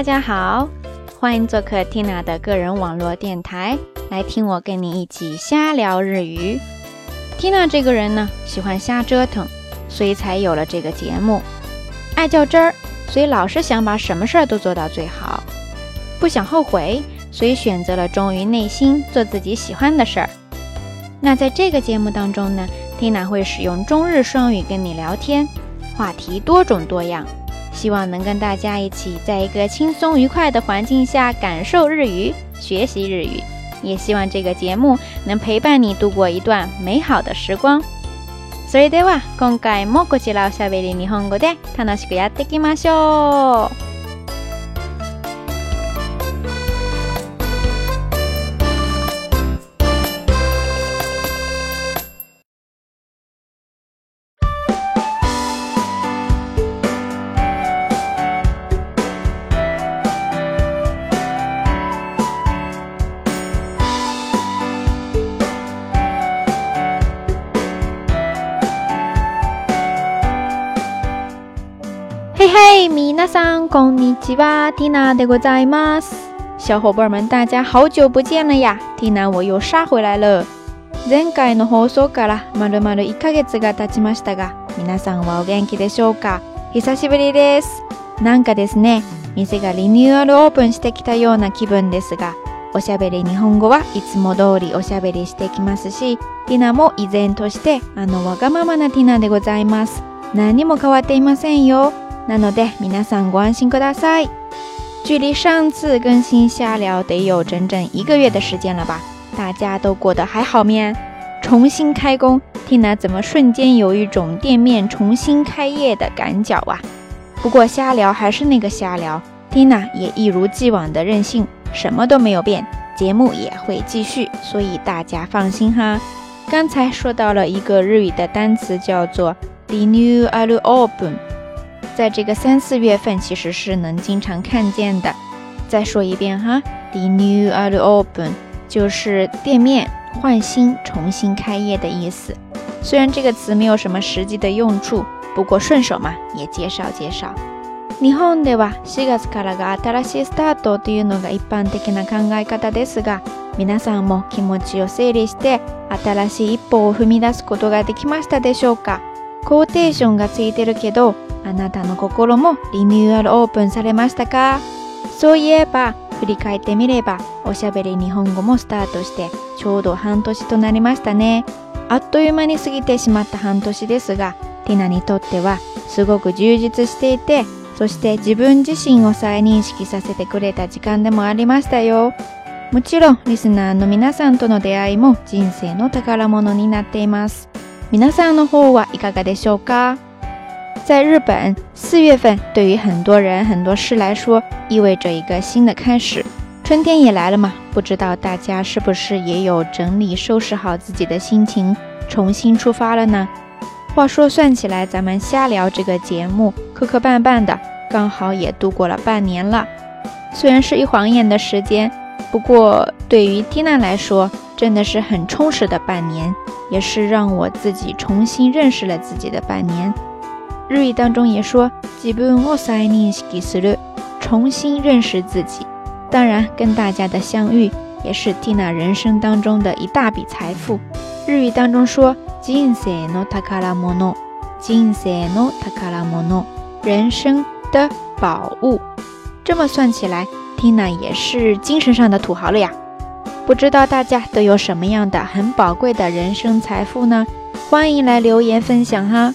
大家好，欢迎做客 Tina 的个人网络电台，来听我跟你一起瞎聊日语。Tina 这个人呢，喜欢瞎折腾，所以才有了这个节目；爱较真儿，所以老是想把什么事儿都做到最好；不想后悔，所以选择了忠于内心，做自己喜欢的事儿。那在这个节目当中呢，Tina 会使用中日双语跟你聊天，话题多种多样。希望能跟大家一起，在一个轻松愉快的环境下感受日语、学习日语，也希望这个节目能陪伴你度过一段美好的时光。それでは、今回もこちらをしゃべる日本語で楽しくやっていきましょう。さん、こんにちは。ティナでございます。小伙伴们，大家好久不见了呀！ティナ我又杀回来了。前回の放送からまるまる1ヶ月が経ちましたが、皆さんはお元気でしょうか久しぶりです。なんかですね、店がリニューアルオープンしてきたような気分ですが、おしゃべり日本語はいつも通りおしゃべりしてきますし、ティナも依然としてあのわがままなティナでございます。何も変わっていませんよ。那诺的，米娜闪光新歌大赛，距离上次更新瞎聊得有整整一个月的时间了吧？大家都过得还好吗？重新开工，听娜怎么瞬间有一种店面重新开业的赶脚啊！不过瞎聊还是那个瞎聊，听娜也一如既往的任性，什么都没有变，节目也会继续，所以大家放心哈。刚才说到了一个日语的单词，叫做“ n e ューアル o b e n 在这个三四月份，其实是能经常看见的。再说一遍哈，the new are open，就是店面换新、重新开业的意思。虽然这个词没有什么实际的用处，不过顺手嘛，也介绍介绍。日本では4月からが新しいスタートというのが一般的な考え方ですが、皆さんも気持ちを整理して新しい一歩を踏み出すことができましたでしょうか？コーテーションがついてるけど、あなたの心もリニューアルオープンされましたかそういえば、振り返ってみれば、おしゃべり日本語もスタートして、ちょうど半年となりましたね。あっという間に過ぎてしまった半年ですが、ティナにとってはすごく充実していて、そして自分自身を再認識させてくれた時間でもありましたよ。もちろん、リスナーの皆さんとの出会いも人生の宝物になっています。米さんの方はいかが嘎嘎的う嘎。在日本，四月份对于很多人、很多事来说，意味着一个新的开始。春天也来了嘛，不知道大家是不是也有整理、收拾好自己的心情，重新出发了呢？话说，算起来，咱们瞎聊这个节目磕磕绊绊的，刚好也度过了半年了。虽然是一晃眼的时间，不过对于蒂娜来说，真的是很充实的半年，也是让我自己重新认识了自己的半年。日语当中也说，自分を再認識する，重新认识自己。当然，跟大家的相遇也是 Tina 人生当中的一大笔财富。日语当中说，金三ノタカラモノ，金三人生的宝物。这么算起来，Tina 也是精神上的土豪了呀。不知道大家都有什么样的很宝贵的人生财富呢？欢迎来留言分享哈。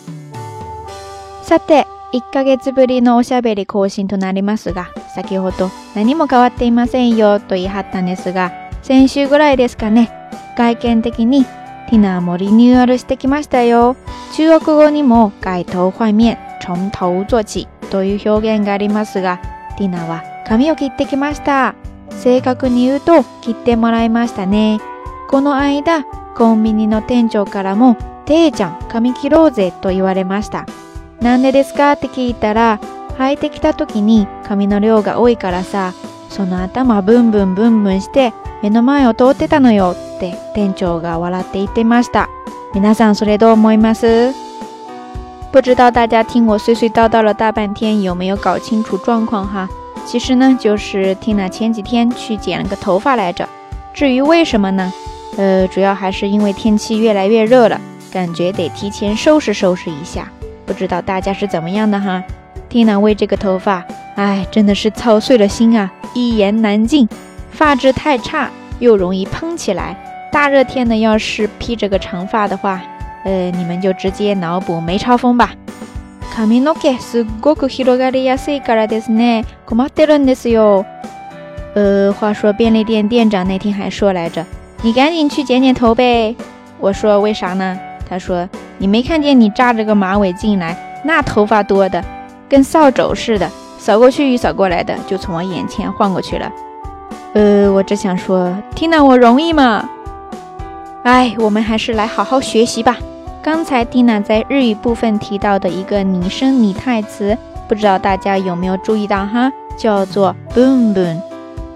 さて、1ヶ月ぶりのおしゃべり更新となりますが、先ほど何も変わっていませんよと言い張ったんですが、先週ぐらいですかね、外見的にティナもリニューアルしてきましたよ。中国語にも街頭换面、从頭做地という表現がありますが、ティナは髪を切ってきました。正確に言うと切ってもらいましたね。この間、コンビニの店長からも、ていちゃん髪切ろうぜと言われました。なんでですかって聞いたら、履いてきた時に髪の量が多いからさ、その頭ブンブンブンブンして目の前を通ってたのよって店長が笑って言ってました。皆さんそれどう思います不知道大家听我碎碎叨叨了大半天，有没有搞清楚状况哈？其实呢，就是听了前几天去剪了个头发来着。至于为什么呢？呃，主要还是因为天气越来越热了，感觉得提前收拾收拾一下。不知道大家是怎么样的哈？听了为这个头发，哎，真的是操碎了心啊，一言难尽。发质太差，又容易蓬起来。大热天的，要是披着个长发的话，呃，你们就直接脑补梅超风吧。カミノケすごく広がりやすいからですね。困ってるんですよ。呃，话说便利店店长那天还说来着，你赶紧去剪剪头呗。我说为啥呢？他说你没看见你扎着个马尾进来，那头发多的跟扫帚似的，扫过去扫过来的，就从我眼前晃过去了。呃，我只想说，听到我容易吗？哎，我们还是来好好学习吧。刚才蒂娜在日语部分提到的一个拟声拟态词，不知道大家有没有注意到哈？叫做 “boom boom”，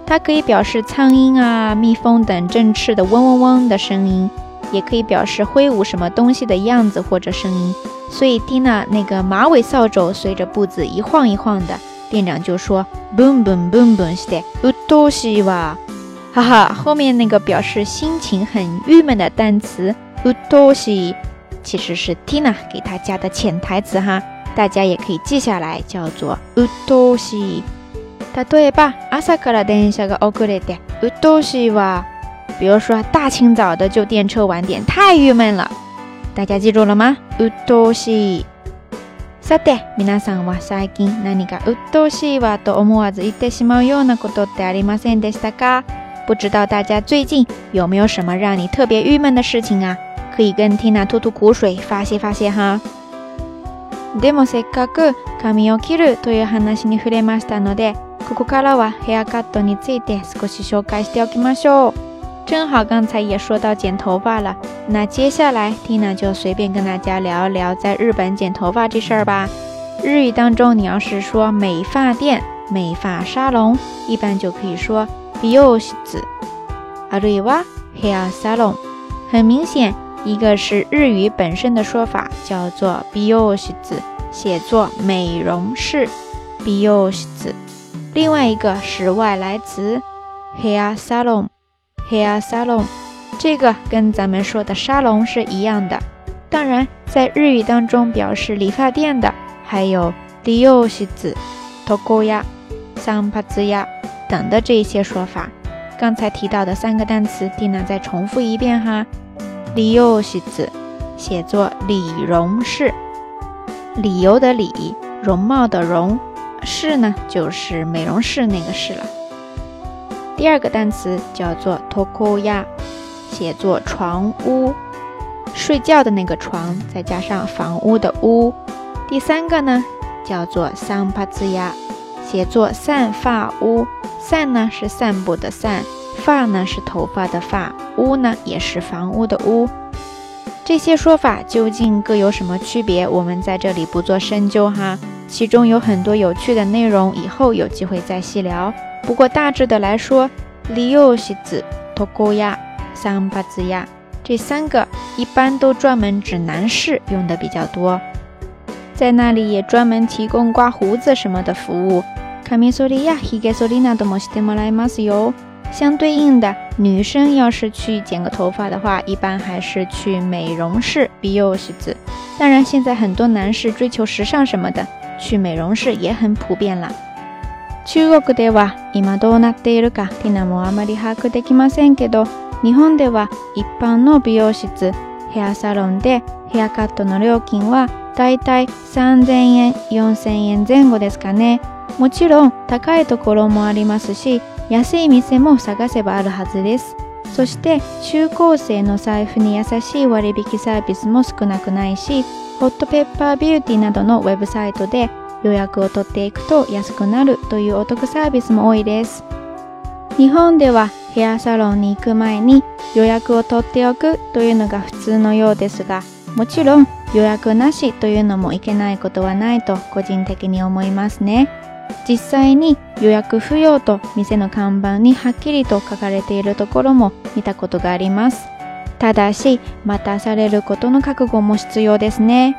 它可以表示苍蝇啊、蜜蜂等振翅的嗡嗡嗡的声音，也可以表示挥舞什么东西的样子或者声音。所以蒂娜那个马尾扫帚随着步子一晃一晃的，店长就说 “boom boom boom boom”，是的 o t t o 是吧？哈哈，后面那个表示心情很郁闷的单词 utto 是。其实是 Tina 给他加的潜台词哈，大家也可以记下来，叫做 “uttoshi”。大多也罢，阿萨卡拉登下个奥古雷的 uttoshi 哇。比如说大清早的就电车晚点，太郁闷了。大家记住了吗？uttoshi。さて、みなさんは最近何か uttoshi 哇と思わず言ってしまうようなことってありませんでしたか？不知道大家最近有没有什么让你特别郁闷的事情啊？可以跟 Tina 吐吐苦水，发泄发泄哈。でもせっかく髪を切るという話に触れましたので、ここからはヘアカットについて少し紹介しておきましょう。正好刚才也说到剪头发了，那接下来 Tina 就随便跟大家聊一聊在日本剪头发这事儿吧。日语当中，你要是说美发店、美发沙龙，一般就可以说美容室あるいはヘアサロン。很明显。一个是日语本身的说法，叫做 b ビオシ子，写作美容室，b ビオシ子。另外一个是外来词，hair salon，hair salon，这个跟咱们说的沙龙是一样的。当然，在日语当中表示理发店的，还有 d i o tokoya、s a n p a ンパ y a 等的这一些说法。刚才提到的三个单词，蒂娜再重复一遍哈。理由是字，写作理容室。理由的理，容貌的容，室呢就是美容室那个室了。第二个单词叫做 tokoya，写作床屋，睡觉的那个床，再加上房屋的屋。第三个呢叫做 sambazya，写作散发屋，散呢是散步的散。发呢是头发的发，屋呢也是房屋的屋。这些说法究竟各有什么区别？我们在这里不做深究哈。其中有很多有趣的内容，以后有机会再细聊。不过大致的来说，lio 西子托哥呀桑巴子亚这三个一般都专门指男士用的比较多，在那里也专门提供刮胡子什么的服务。卡米索利亚希格索里纳的莫西特莫莱马斯哟。相对应的，女生要是去剪个头发的话，一般还是去美容室、美容室。当然，现在很多男士追求时尚什么的，去美容室也很普遍了。日本では一般の美容室、ヘアサロンでヘアカットの料金はだいたい三千円、四千円前後ですかね。もちろん高いところもありますし安い店も探せばあるはずですそして中高生の財布に優しい割引サービスも少なくないしホットペッパービューティーなどのウェブサイトで予約を取っていくと安くなるというお得サービスも多いです日本ではヘアサロンに行く前に予約を取っておくというのが普通のようですがもちろん予約なしというのもいけないことはないと個人的に思いますね。実際に予約不要と店の看板にはっきりと書かれているところも見たことがあります。ただし、待たされることの覚悟も必要ですね。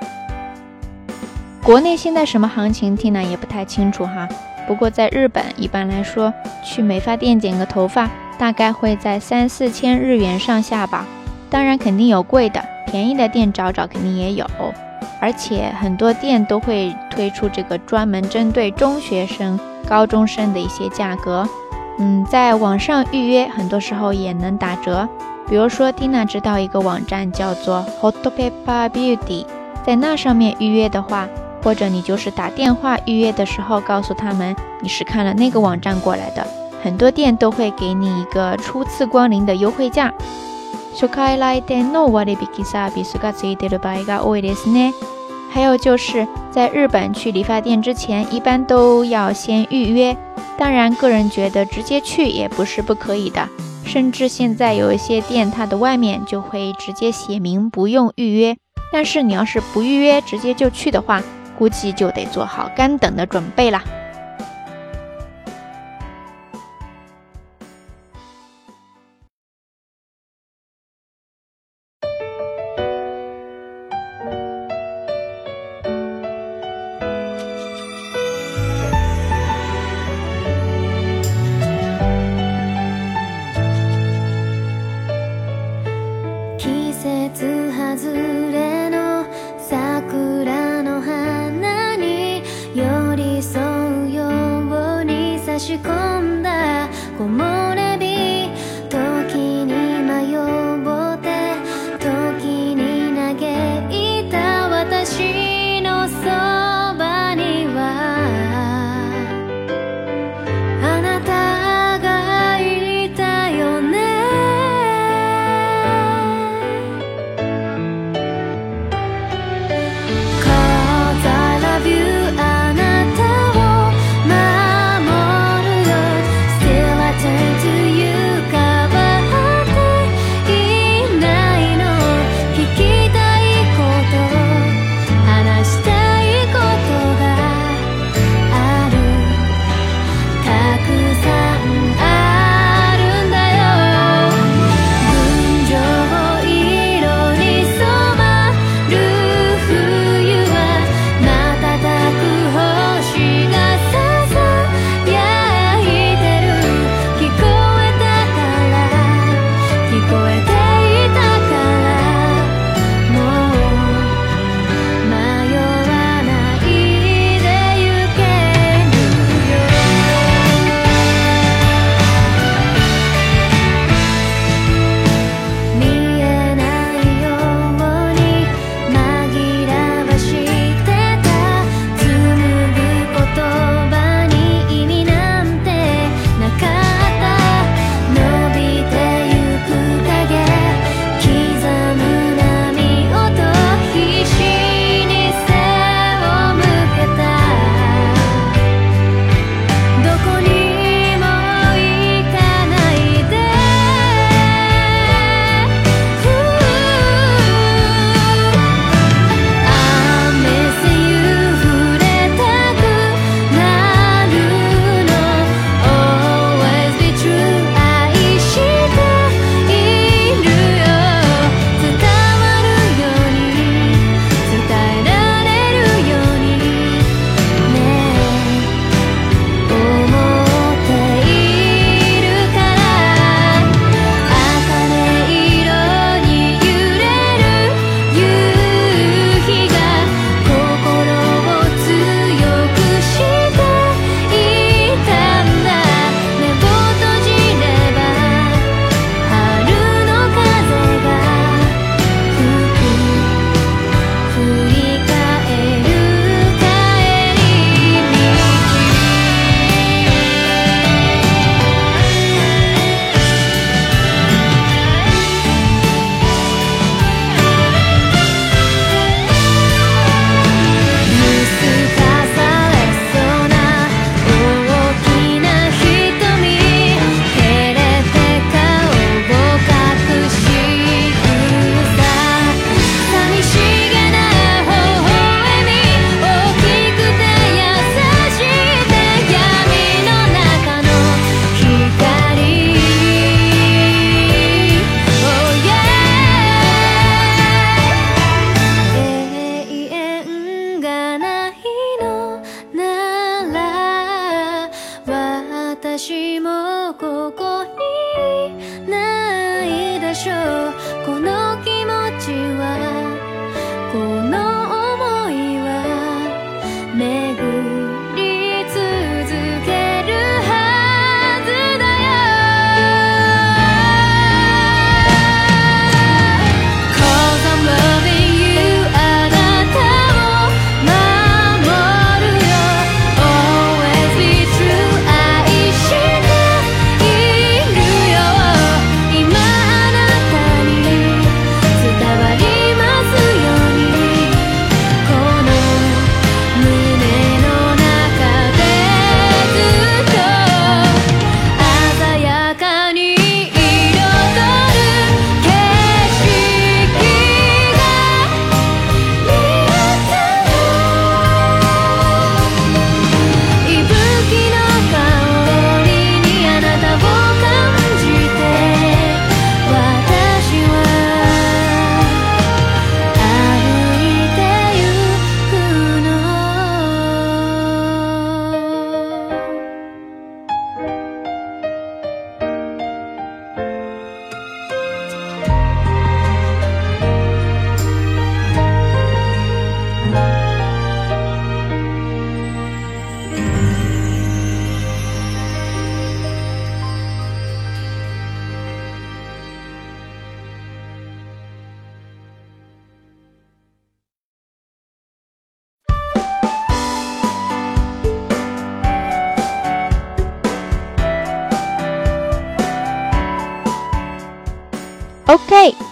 国内现在什么行情，听来也不太清楚哈。不过在日本，一般来说，去美发店剪个头发，大概会在三四千日元上下吧。当然，肯定有贵的，便宜的店找找，肯定也有。而且很多店都会推出这个专门针对中学生、高中生的一些价格。嗯，在网上预约很多时候也能打折。比如说蒂娜知道一个网站叫做 Hot p a p p e r Beauty，在那上面预约的话，或者你就是打电话预约的时候告诉他们你是看了那个网站过来的，很多店都会给你一个初次光临的优惠价。还有就是在日本去理发店之前，一般都要先预约。当然，个人觉得直接去也不是不可以的，甚至现在有一些店它的外面就会直接写明不用预约。但是你要是不预约直接就去的话，估计就得做好干等的准备了。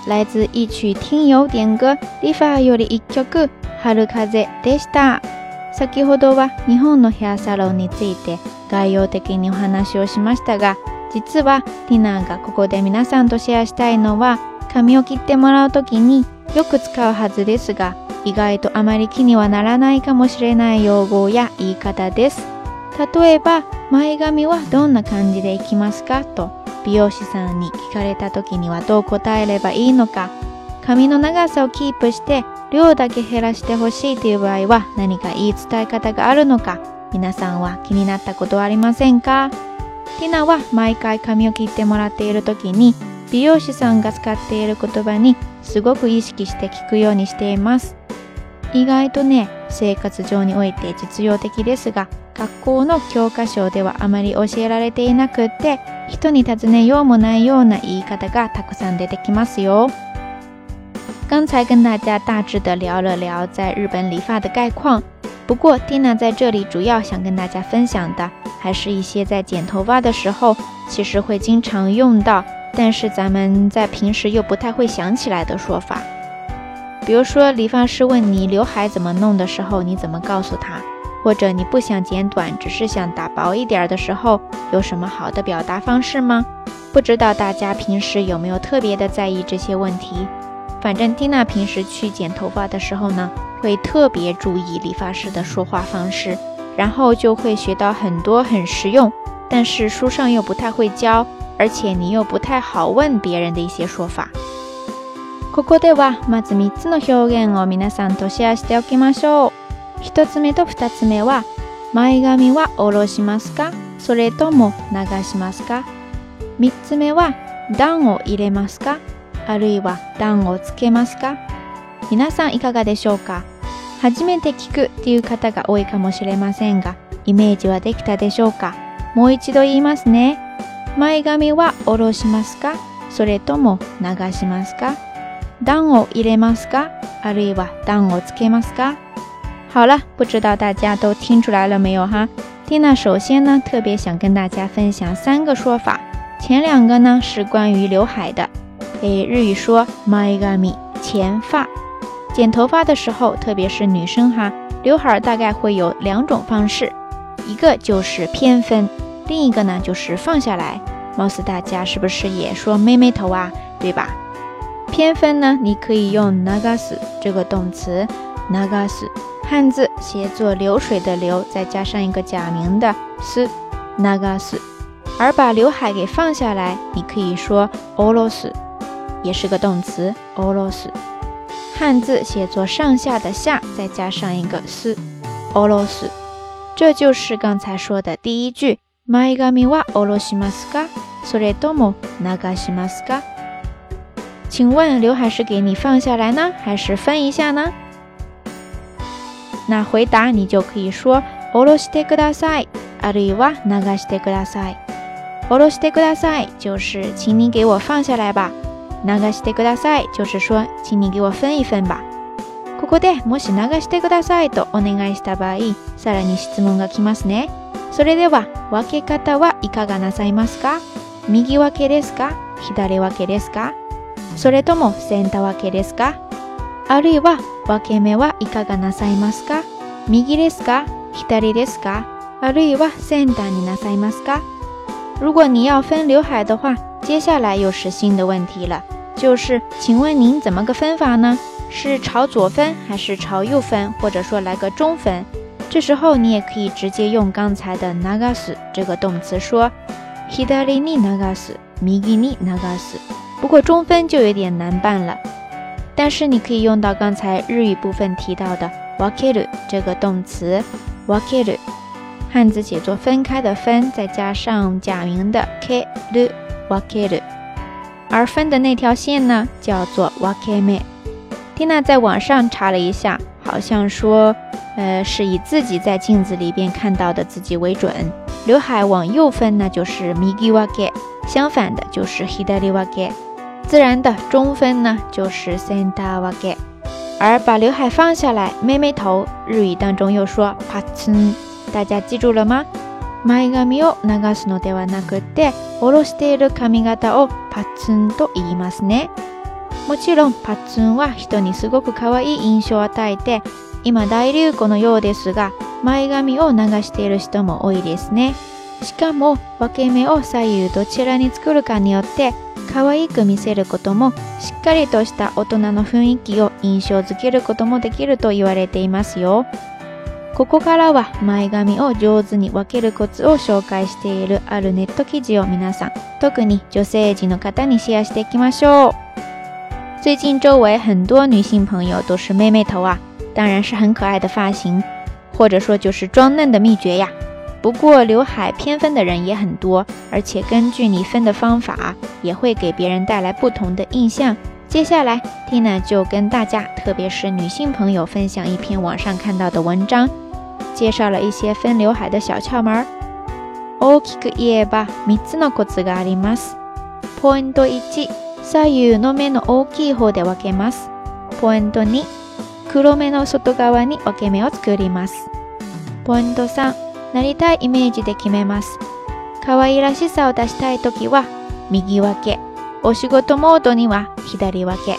来自一曲听友点歌リファーより一曲春風でした。先ほどは日本のヘアサロンについて概要的にお話をしましたが、実はティナーがここで皆さんとシェアしたいのは髪を切ってもらう時によく使うはずですが、意外とあまり気にはならないかもしれない用語や言い方です。例えば、前髪はどんな感じでいきますかと美容師さんに聞かれた時にはどう答えればいいのか髪の長さをキープして量だけ減らしてほしいという場合は何かいい伝え方があるのか皆さんは気になったことはありませんかティナは毎回髪を切ってもらっている時に美容師さんが使っている言葉にすごく意識して聞くようにしています意外とね生活上において実用的ですが学校の教科書ではあまり教えられていなくって刚才跟大家大致的聊了聊在日本理发的概况，不过蒂娜在这里主要想跟大家分享的，还是一些在剪头发的时候，其实会经常用到，但是咱们在平时又不太会想起来的说法。比如说，理发师问你刘海怎么弄的时候，你怎么告诉他？或者你不想剪短，只是想打薄一点的时候，有什么好的表达方式吗？不知道大家平时有没有特别的在意这些问题。反正蒂娜平时去剪头发的时候呢，会特别注意理发师的说话方式，然后就会学到很多很实用，但是书上又不太会教，而且你又不太好问别人的一些说法。ここではまず3つの表現を皆さんとシェアしておきましょう。1つ目と2つ目は前髪は下ろしますかそれとも流しますか3つ目は段を入れますかあるいは段をつけますか皆さんいかがでしょうか初めて聞くっていう方が多いかもしれませんがイメージはできたでしょうかもう一度言いますね前髪は下ろしますかそれとも流しますか段を入れますかあるいは段をつけますか好了，不知道大家都听出来了没有哈？蒂娜首先呢，特别想跟大家分享三个说法，前两个呢是关于刘海的。诶，日语说 m y g a m i 前发，剪头发的时候，特别是女生哈，刘海大概会有两种方式，一个就是偏分，另一个呢就是放下来。貌似大家是不是也说“妹妹头”啊？对吧？偏分呢，你可以用 “nagas” 这个动词，“nagas”。汉字写作流水的流，再加上一个假名的斯，那个斯，而把刘海给放下来，你可以说俄罗斯，也是个动词俄罗斯。汉字写作上下的下，再加上一个斯俄罗斯，这就是刚才说的第一句。请问刘海是给你放下来呢，还是分一下呢？那回答你就可以说「おろしてください」あるいは「流してください」。「おろしてください」就是请你给我放下来吧。「流してください」就是说请你给我分一分吧。ここでもし流してくださいとお願いした場合、さらに質問が来ますね。それでは分け方はいかがなさいますか右分けですか左分けですかそれともセンター分けですかあるいは分け目はいかがなさいますか。右ですか。左ですか。あるいはセンターになさいますか。如果你要分刘海的话，接下来又是新的问题了，就是请问您怎么个分法呢？是朝左分还是朝右分？或者说来个中分？这时候你也可以直接用刚才的 nagas 这个动词说左ですか。右ですか。ni n a ですか。不过中分就有点难办了。但是你可以用到刚才日语部分提到的“ w a k わ r u 这个动词，“ w a k わ r u 汉字写作分开的“分”，再加上假名的 k u a k わ r u 而分的那条线呢，叫做“ w a k わ m e 蒂娜在网上查了一下，好像说，呃，是以自己在镜子里边看到的自己为准。刘海往右分，那就是 “migiwake”，相反的就是 “hidariwake”。自然的中分呢就是 senta wage。而把刘海放下来，妹妹头，日语当中又说 patsun。大家记住了吗？前髪を流すのではなくて、下ろしている髪型をパツンと言いますね。もちろんパツンは人にすごく可愛い印象を与えて、今大流行のようですが、前髪を流している人も多いですね。しかも分け目を左右どちらに作るかによって可愛く見せることもしっかりとした大人の雰囲気を印象づけることもできると言われていますよここからは前髪を上手に分けるコツを紹介しているあるネット記事を皆さん特に女性陣の方にシェアしていきましょう最近周围很多女性朋友都是妹妹头啊当然是很可爱的发型或者说就是装嫩的秘诀呀不过，刘海偏分的人也很多，而且根据你分的方法，也会给别人带来不同的印象。接下来，t i n a 就跟大家，特别是女性朋友，分享一篇网上看到的文章，介绍了一些分刘海的小窍门。大きく言えば、3つのコツがあります。ポイント1、左右の目の大きい方で分けます。ポイント二、黒目の外側に分け目を作ります。ポイント3、なりたいイメージで決めます。可愛らしさを出したいときは右分け、お仕事モードには左分け。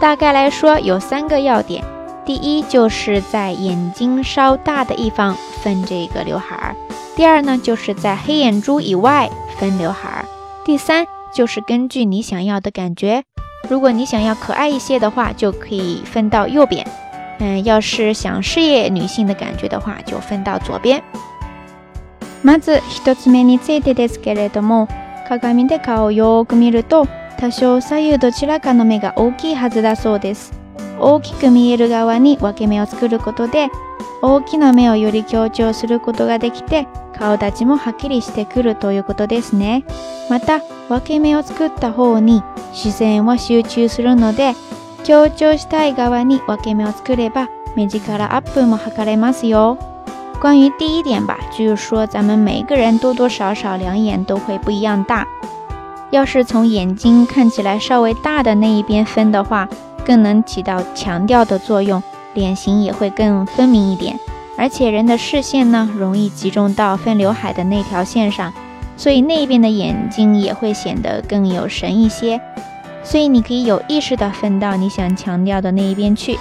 大概来说有三个要点：第一就是在眼睛稍大的地方分这个刘海儿；第二呢就是在黑眼珠以外分刘海儿；第三就是根据你想要的感觉。如果你想要可爱一些的话，就可以分到右边。嗯，要是想事业女性的感觉的话，就分到左边。まず一つ目についてですけれども、鏡で顔をよーく見ると、多少左右どちらかの目が大きいはずだそうです。大きく見える側に分け目を作ることで、大きな目をより強調することができて、顔立ちもはっきりしてくるということですね。また、分け目を作った方に視線は集中するので、就就是太干巴了，我给你们做点吧。美肌卡拉阿普姆哈卡雷马斯哟。关于第一点吧，就是说咱们每个人多多少少两眼都会不一样大，要是从眼睛看起来稍微大的那一边分的话，更能起到强调的作用，脸型也会更分明一点。而且人的视线呢，容易集中到分刘海的那条线上，所以那边的眼睛也会显得更有神一些。所以你可以有意识的分到你想強調的那一邊去。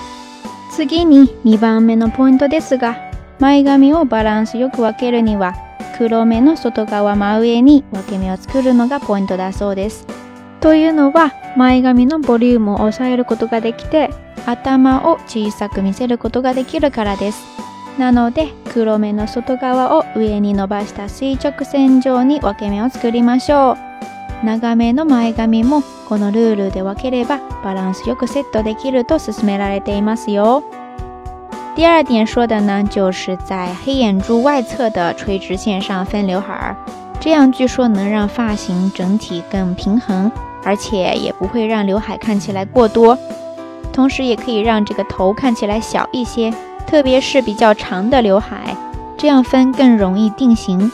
次に2番目のポイントですが、前髪をバランスよく分けるには、黒目の外側真上に分け目を作るのがポイントだそうです。というのは、前髪のボリュームを抑えることができて、頭を小さく見せることができるからです。なので、黒目の外側を上に伸ばした垂直線上に分け目を作りましょう。第二点说的呢，就是在黑眼珠外侧的垂直线上分刘海，这样据说能让发型整体更平衡，而且也不会让刘海看起来过多，同时也可以让这个头看起来小一些，特别是比较长的刘海，这样分更容易定型。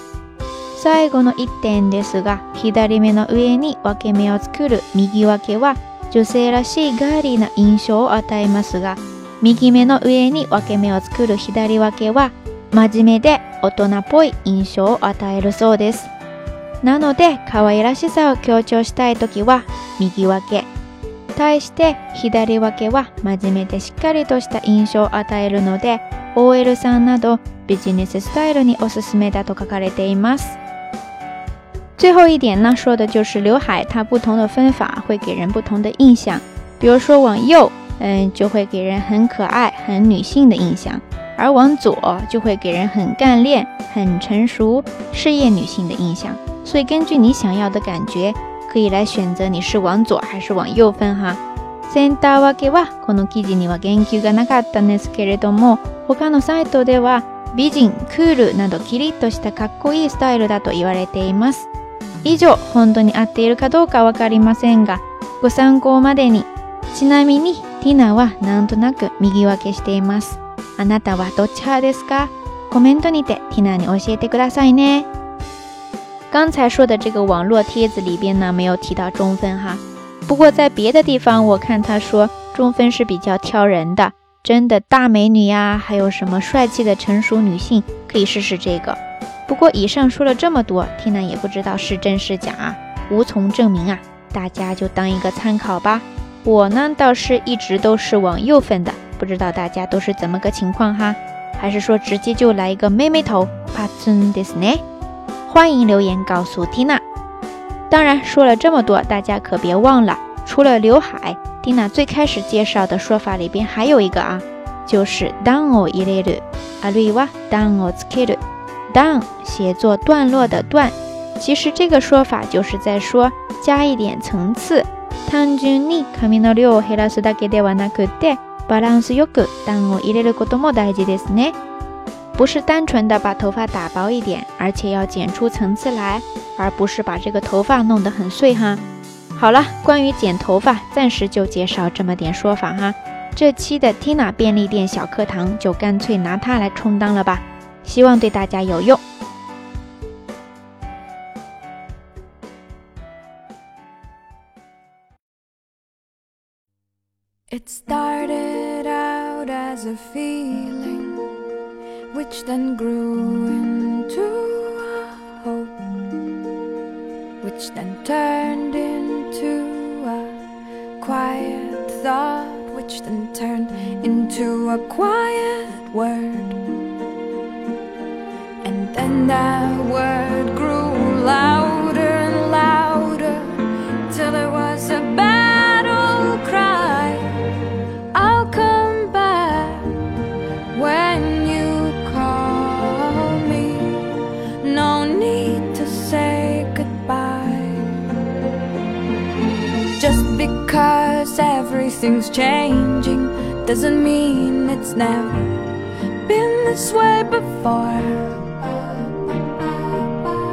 最後の1点ですが左目の上に分け目を作る右分けは女性らしいガーリーな印象を与えますが右目の上に分け目を作る左分けは真面目で大人っぽい印象を与えるそうですなので可愛らしさを強調したい時は右分け対して左分けは真面目でしっかりとした印象を与えるので OL さんなどビジネススタイルにおすすめだと書かれています最后一点呢，说的就是刘海，它不同的分法会给人不同的印象。比如说往右，嗯，就会给人很可爱、很女性的印象；而往左，就会给人很干练、很成熟、事业女性的印象。所以根据你想要的感觉，可以来选择你是往左还是往右分哈。センター分けはこの記事には言及がなかったんですけれども、他のサイトでは美人、クールなどキリッとしたかっこいいスタイルだと言われています。以上本当に合っているかどうかわかりませんが、ご参考までに。ちなみにティナはなんとなく右分けしています。あなたはどちらですか？コメントにてティナに教えてくださいね。刚才说的这个网络贴子里边呢没有提到中分哈，不过在别的地方我看他说中分是比较挑人的，真的大美女呀，还有什么帅气的成熟女性可以试试这个。不过，以上说了这么多，缇娜也不知道是真是假，无从证明啊。大家就当一个参考吧。我呢，倒是一直都是往右分的，不知道大家都是怎么个情况哈？还是说直接就来一个妹妹头？欢迎留言告诉缇娜。当然，说了这么多，大家可别忘了，除了刘海，缇娜最开始介绍的说法里边还有一个啊，就是 downo ireru a r い w a downo r s u k u down 写作段落的段，其实这个说法就是在说加一点层次。不是单纯的把头发打薄一点，而且要剪出层次来，而不是把这个头发弄得很碎哈。好了，关于剪头发，暂时就介绍这么点说法哈。这期的 Tina 便利店小课堂就干脆拿它来充当了吧。希望对大家有用。It started out as a feeling, which then grew into a hope, which then turned into a quiet thought, which then turned into a quiet word. And that word grew louder and louder till there was a battle cry. I'll come back when you call me. No need to say goodbye. Just because everything's changing doesn't mean it's never been this way before.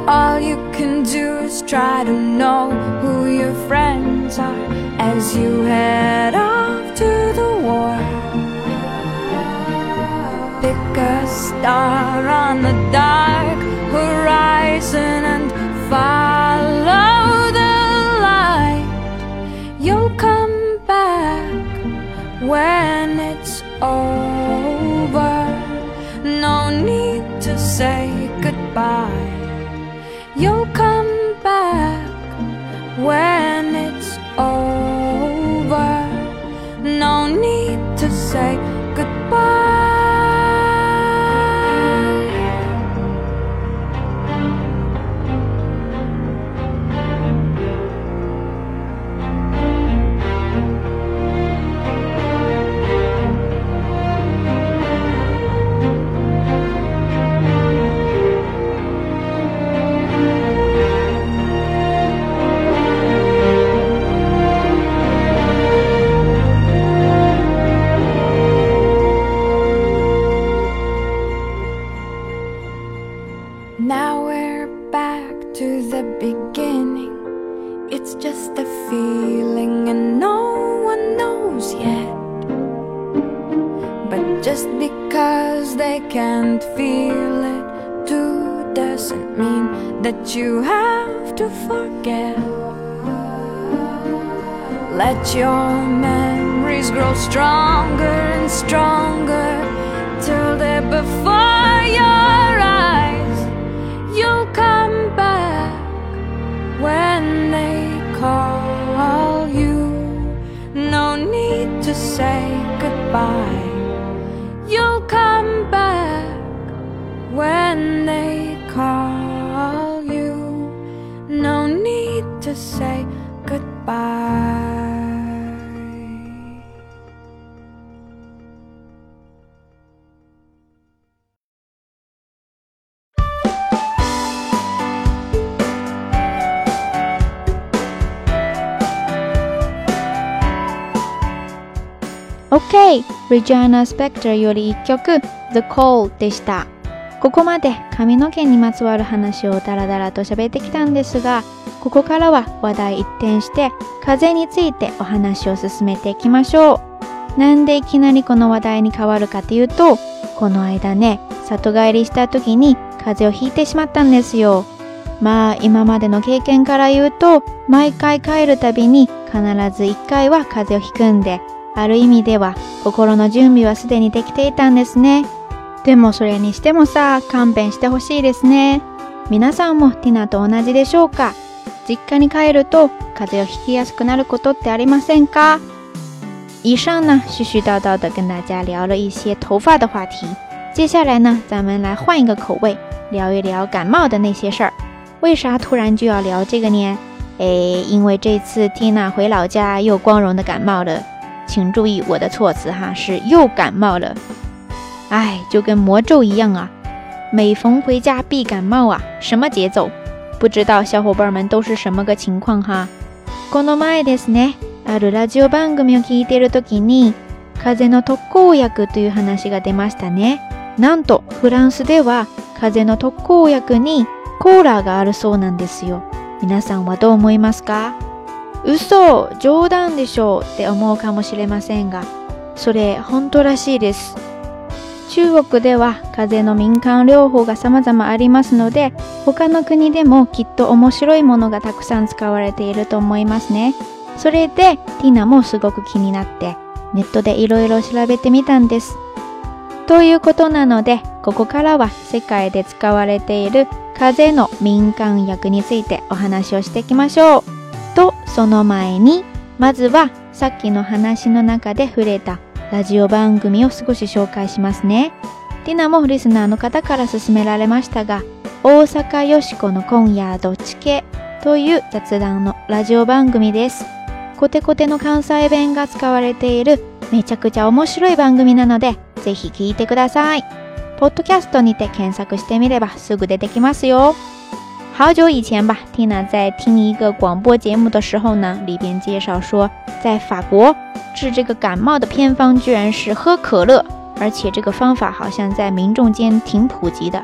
All you can do is try to know who your friends are as you head off to the war. Pick a star on the dark horizon and follow the light. You'll come back when it's over. No need to say goodbye. when it's over. No need to say. doesn't mean that you have to forget. Let your memories grow stronger and stronger till they're before your eyes. You'll come back when they call you. No need to say goodbye. You'll come back when they say goodbye. OK! The Call でした。ここまで髪の毛にまつわる話をダラダラと喋ってきたんですが、ここからは話題一転して、風についてお話を進めていきましょう。なんでいきなりこの話題に変わるかっていうと、この間ね、里帰りした時に風邪をひいてしまったんですよ。まあ今までの経験から言うと、毎回帰るたびに必ず一回は風邪をひくんで、ある意味では心の準備はすでにできていたんですね。でもそれにしてもさ、勘弁してほしいですね。皆さんもティナと同じでしょうか。実家に帰ると風邪をひきやすくなることありまんか？以上呢，絮絮叨叨的跟大家聊了一些头发的话题。接下来呢，咱们来换一个口味，聊一聊感冒的那些事儿。为啥突然就要聊这个呢？哎，因为这次蒂娜回老家又光荣的感冒了。请注意我的措辞哈，是又感冒了。哎，就跟魔咒一样啊！每逢回家必感冒啊，什么节奏？不知道小伙伴们都是什么个情况哈？この前ですね、あるラジオ番組を聞いているときに、風邪の特効薬という話が出ましたね。なんとフランスでは風邪の特効薬にコーラがあるそうなんですよ。皆さんはどう思いますか嘘冗談でしょうって思うかもしれませんが、それ本当らしいです。中国では風邪の民間療法が様々ありますので他の国でもきっと面白いものがたくさん使われていると思いますねそれでティナもすごく気になってネットでいろいろ調べてみたんですということなのでここからは世界で使われている風邪の民間薬についてお話をしていきましょうとその前にまずはさっきの話の中で触れたラジオ番組を少し紹介しますね。ティナもリスナーの方から勧められましたが、大阪よしこの今夜どっち系という雑談のラジオ番組です。コテコテの関西弁が使われているめちゃくちゃ面白い番組なので、ぜひ聞いてください。ポッドキャストにて検索してみればすぐ出てきますよ。好久以前吧，Tina 在听一个广播节目的时候呢，里边介绍说，在法国治这个感冒的偏方居然是喝可乐，而且这个方法好像在民众间挺普及的。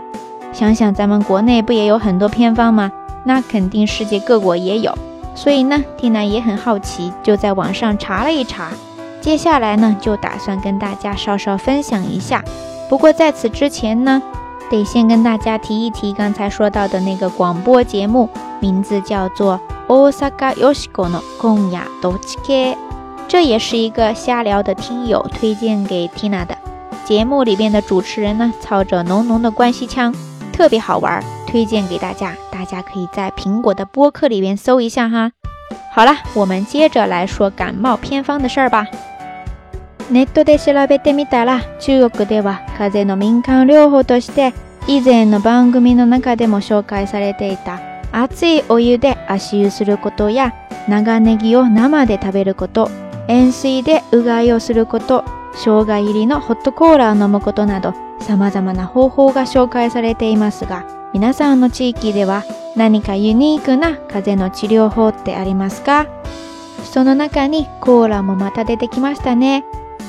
想想咱们国内不也有很多偏方吗？那肯定世界各国也有。所以呢，蒂娜也很好奇，就在网上查了一查。接下来呢，就打算跟大家稍稍分享一下。不过在此之前呢，得先跟大家提一提刚才说到的那个广播节目，名字叫做《Osaka 大 o よしこの o 夜どっちけ》。这也是一个瞎聊的听友推荐给 Tina 的节目里边的主持人呢，操着浓浓的关系腔，特别好玩，推荐给大家，大家可以在苹果的播客里边搜一下哈。好了，我们接着来说感冒偏方的事儿吧。ネットで調べてみたら、中国では風邪の民間療法として以前の番組の中でも紹介されていた、熱いお湯で足湯することや長ネギを生で食べること。塩水でうがいをすること生姜入りのホットコーラを飲むことなど様々な方法が紹介されていますが皆さんの地域では何かユニークな風邪の治療法ってありますかその中にコーラもまた出てきましたね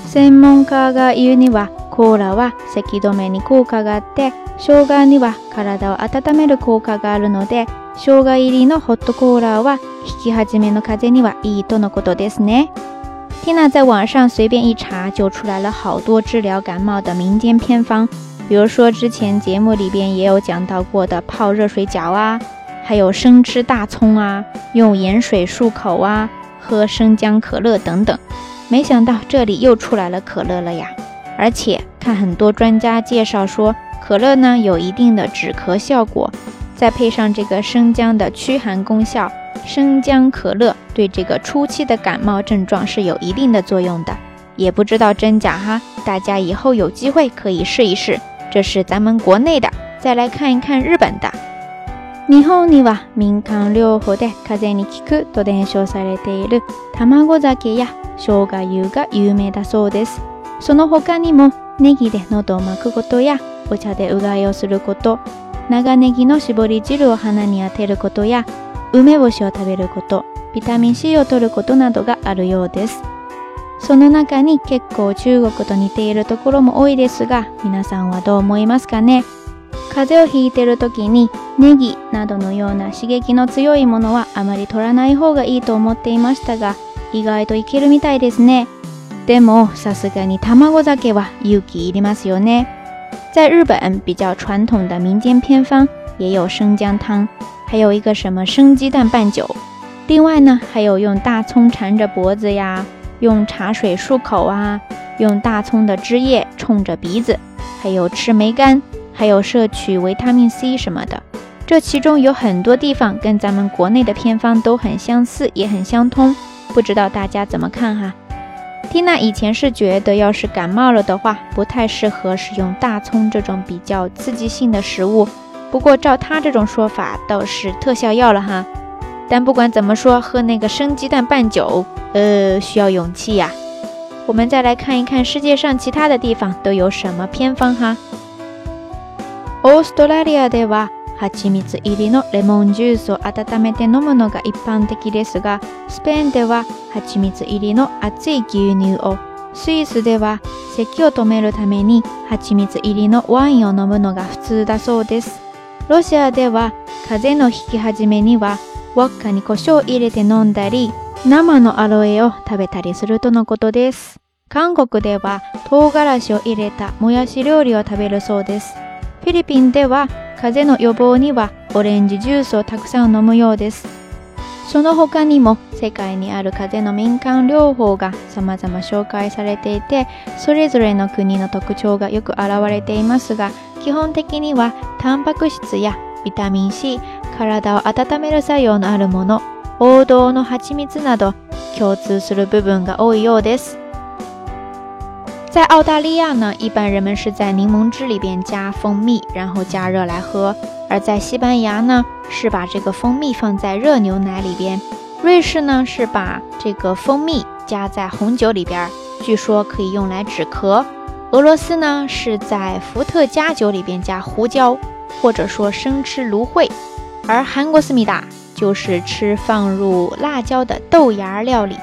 専門家が言うにはコーラは咳止めに効果があって生姜には体を温める効果があるので生姜入りのホットコーラは引き始めの風邪にはいいとのことですね缇娜在网上随便一查，就出来了好多治疗感冒的民间偏方，比如说之前节目里边也有讲到过的泡热水脚啊，还有生吃大葱啊，用盐水漱口啊，喝生姜可乐等等。没想到这里又出来了可乐了呀！而且看很多专家介绍说，可乐呢有一定的止咳效果，再配上这个生姜的驱寒功效。生姜可乐对这个初期的感冒症状是有一定的作用的，也不知道真假哈。大家以后有机会可以试一试。这是咱们国内的，再来看一看日本的。ニホンニワミカンでカゼにきくとでんされている卵酒や生姜油が有名だそうです。その他にもネギで喉を맥것やお茶でうがいをすること、長ネギの絞り汁を鼻にあてることや。梅干しを食べること、ビタミン C を摂ることなどがあるようです。その中に結構中国と似ているところも多いですが、皆さんはどう思いますかね風邪をひいてる時にネギなどのような刺激の強いものはあまり取らない方がいいと思っていましたが、意外といけるみたいですね。でも、さすがに卵酒は勇気いりますよね。在日本比较传统的民间偏方也有生姜汤。还有一个什么生鸡蛋拌酒，另外呢，还有用大葱缠着脖子呀，用茶水漱口啊，用大葱的汁液冲着鼻子，还有吃梅干，还有摄取维他命 C 什么的。这其中有很多地方跟咱们国内的偏方都很相似，也很相通。不知道大家怎么看哈？蒂娜以前是觉得，要是感冒了的话，不太适合使用大葱这种比较刺激性的食物。不过照他这种说法，倒是特效药了哈。但不管怎么说，喝那个生鸡蛋拌酒，呃，需要勇气呀。我们再来看一看世界上其他的地方都有什么偏方哈。オーストラリアでは、ハチミツ入りのレモンジュースを温めて飲むのが一般的ですが、スペインではハチミツ入りの熱い牛乳を、スイスでは咳を止めるためにハチミツ入りのワインを飲むのが普通だそうです。ロシアでは風邪のひき始めにはウォッカに胡椒を入れて飲んだり生のアロエを食べたりするとのことです韓国では唐辛子を入れたもやし料理を食べるそうですフィリピンでは風邪の予防にはオレンジジュースをたくさん飲むようですその他にも世界にある風邪の民間療法が様々紹介されていてそれぞれの国の特徴がよく表れていますが基本的にはタンパク質やビタミン C 体を温める作用のあるもの王道の蜂蜜など共通する部分が多いようです。在澳大利亚呢，一般人们是在柠檬汁里边加蜂蜜，然后加热来喝。而在西班牙呢，是把这个蜂蜜放在热牛奶里边；瑞士呢，是把这个蜂蜜加在红酒里边，据说可以用来止咳；俄罗斯呢，是在伏特加酒里边加胡椒，或者说生吃芦荟；而韩国思密达就是吃放入辣椒的豆芽料理；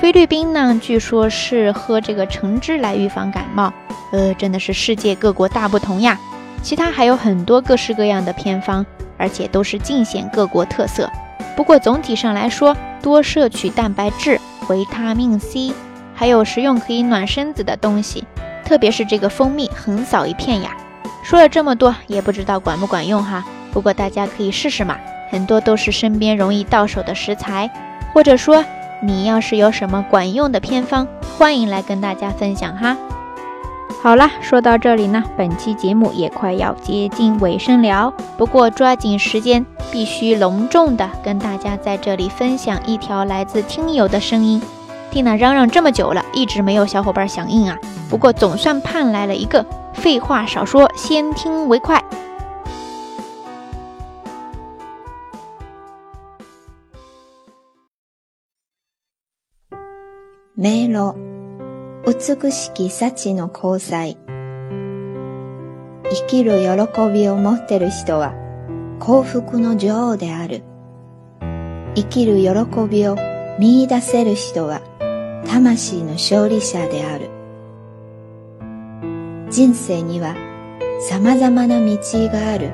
菲律宾呢，据说是喝这个橙汁来预防感冒。呃，真的是世界各国大不同呀。其他还有很多各式各样的偏方，而且都是尽显各国特色。不过总体上来说，多摄取蛋白质、维他命 C，还有食用可以暖身子的东西，特别是这个蜂蜜，横扫一片呀。说了这么多，也不知道管不管用哈。不过大家可以试试嘛，很多都是身边容易到手的食材，或者说你要是有什么管用的偏方，欢迎来跟大家分享哈。好啦，说到这里呢，本期节目也快要接近尾声了。不过抓紧时间，必须隆重的跟大家在这里分享一条来自听友的声音。听了嚷嚷这么久了，一直没有小伙伴响应啊。不过总算盼来了一个。废话少说，先听为快。没喽。美しき幸の交際。生きる喜びを持ってる人は幸福の女王である。生きる喜びを見出せる人は魂の勝利者である。人生には様々な道がある、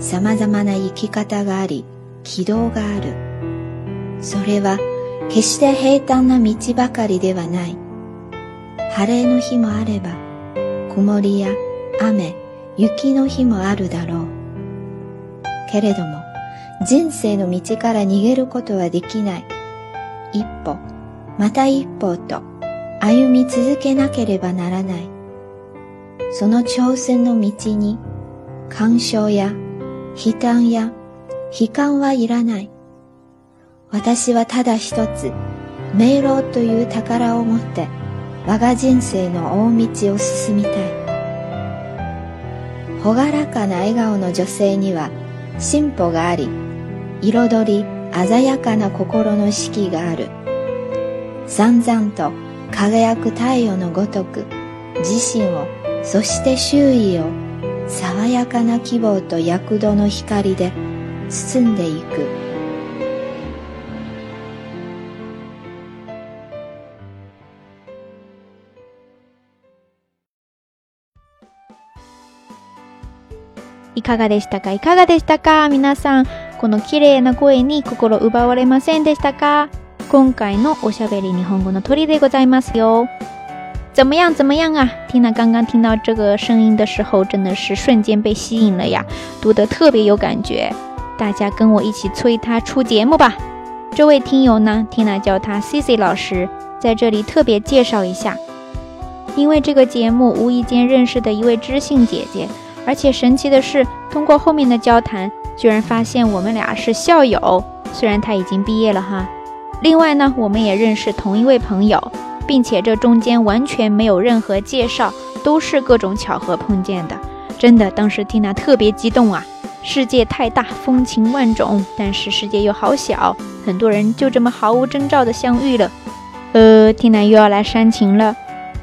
様々な生き方があり、軌道がある。それは決して平坦な道ばかりではない。晴れの日もあれば、曇りや雨、雪の日もあるだろう。けれども、人生の道から逃げることはできない。一歩、また一歩と歩み続けなければならない。その挑戦の道に、干渉や悲嘆や悲観はいらない。私はただ一つ、迷路という宝を持って、我が人生の大道を進みたい朗らかな笑顔の女性には進歩があり彩り鮮やかな心の四季がある散々と輝く太陽のごとく自身をそして周囲を爽やかな希望と躍動の光で包んでいくいかがでしたか？いかがでしたか、皆さん。この綺麗な声に心奪われませんでしたか？今回のおしゃべり日本語のでございますよ。怎么样？怎么样啊？听了刚刚听到这个声音的时候，真的是瞬间被吸引了呀，读得特别有感觉。大家跟我一起催她出节目吧。这位听友呢，Tina 叫她 C C 老师，在这里特别介绍一下，因为这个节目无意间认识的一位知性姐姐。而且神奇的是，通过后面的交谈，居然发现我们俩是校友，虽然他已经毕业了哈。另外呢，我们也认识同一位朋友，并且这中间完全没有任何介绍，都是各种巧合碰见的。真的，当时蒂娜特别激动啊！世界太大，风情万种，但是世界又好小，很多人就这么毫无征兆的相遇了。呃蒂娜又要来煽情了。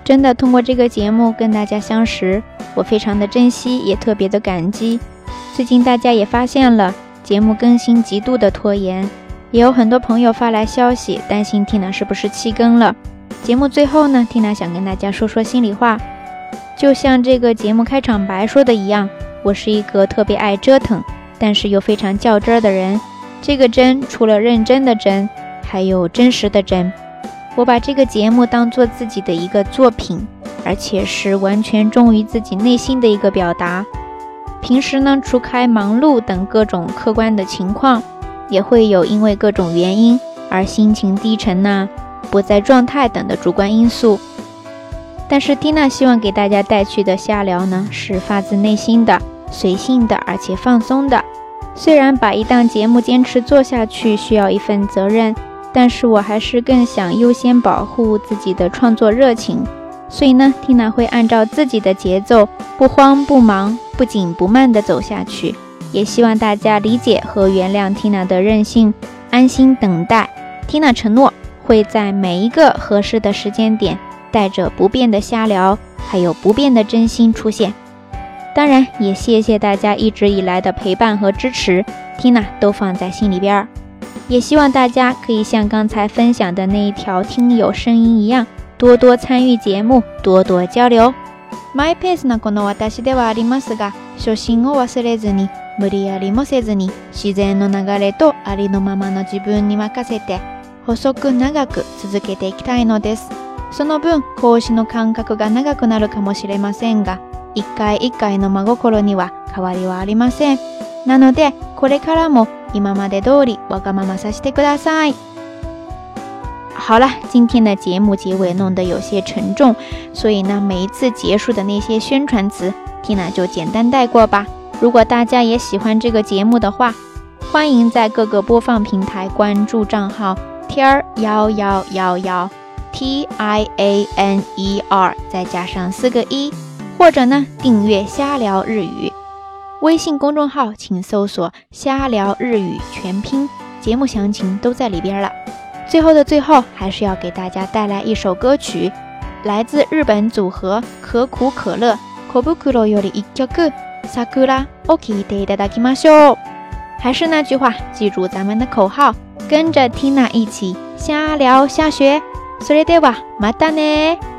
真的通过这个节目跟大家相识，我非常的珍惜，也特别的感激。最近大家也发现了，节目更新极度的拖延，也有很多朋友发来消息，担心缇娜是不是弃更了。节目最后呢，缇娜想跟大家说说心里话，就像这个节目开场白说的一样，我是一个特别爱折腾，但是又非常较真儿的人。这个真，除了认真的真，还有真实的真。我把这个节目当做自己的一个作品，而且是完全忠于自己内心的一个表达。平时呢，除开忙碌等各种客观的情况，也会有因为各种原因而心情低沉呢、不在状态等的主观因素。但是，蒂娜希望给大家带去的下聊呢，是发自内心的、随性的，而且放松的。虽然把一档节目坚持做下去需要一份责任。但是我还是更想优先保护自己的创作热情，所以呢，Tina 会按照自己的节奏，不慌不忙、不紧不慢地走下去。也希望大家理解和原谅 Tina 的任性，安心等待。Tina 承诺会在每一个合适的时间点，带着不变的瞎聊，还有不变的真心出现。当然，也谢谢大家一直以来的陪伴和支持，Tina 都放在心里边儿。也希望大家可以像刚才分享的那一条听友声音一样，多多参与节目，多多交流。マイペースなこの私ではありますが、初心を忘れずに、無理やりもせずに、自然の流れとありのままの自分に任せて、細く長く続けていきたいのです。その分、講師の感覚が長くなるかもしれませんが、一回一回のまごころには変わりはありません。なのでこれからも今まで通りわがままさせてください。好了，今天的节目结尾弄得有些沉重，所以呢，每一次结束的那些宣传词，天儿就简单带过吧。如果大家也喜欢这个节目的话，欢迎在各个播放平台关注账号天儿幺幺幺幺 T I A N E R 再加上四个一。或者呢，订阅“瞎聊日语”微信公众号，请搜索“瞎聊日语”全拼，节目详情都在里边了。最后的最后，还是要给大家带来一首歌曲，来自日本组合可苦可乐。可不苦乐有里一 Sakura》课，萨库拉，OK 得哒哒，听嘛秀。还是那句话，记住咱们的口号，跟着 Tina 一起瞎聊瞎学。それでわ、またね。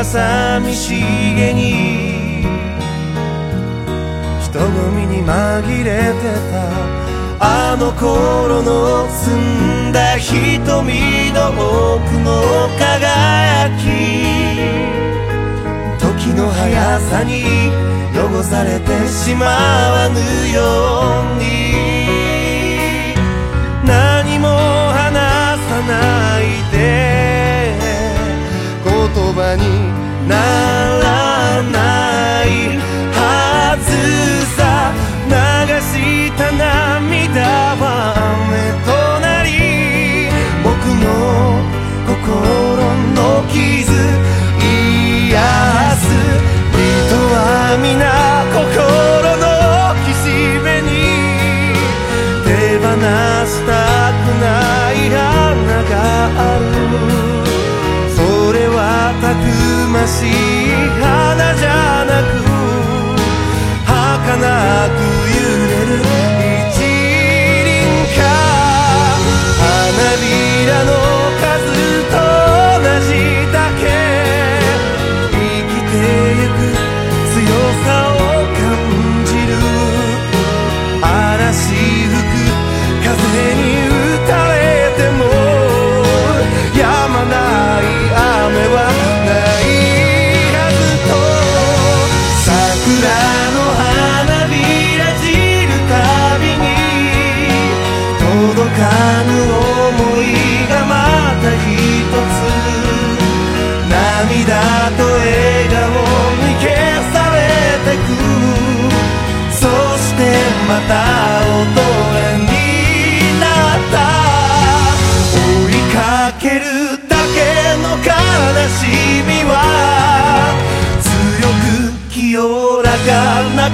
は寂しげに人混みに紛れてたあの頃の澄んだ瞳の奥の輝き時の速さに汚されてしまわぬように葉にならないはずさ流した涙は雨となり僕の心の傷癒す人は皆しい花じゃなく儚く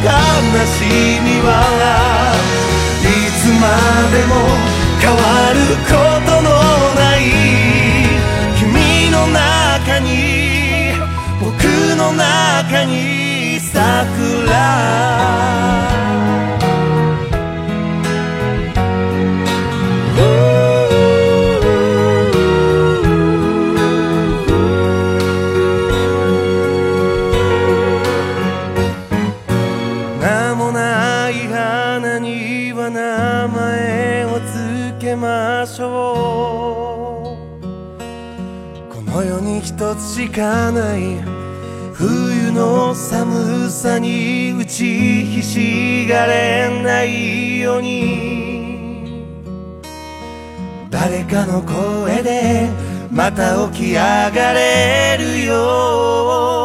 しみはいつまでも変わることしかない冬の寒さに打ちひしがれないように誰かの声でまた起き上がれるよ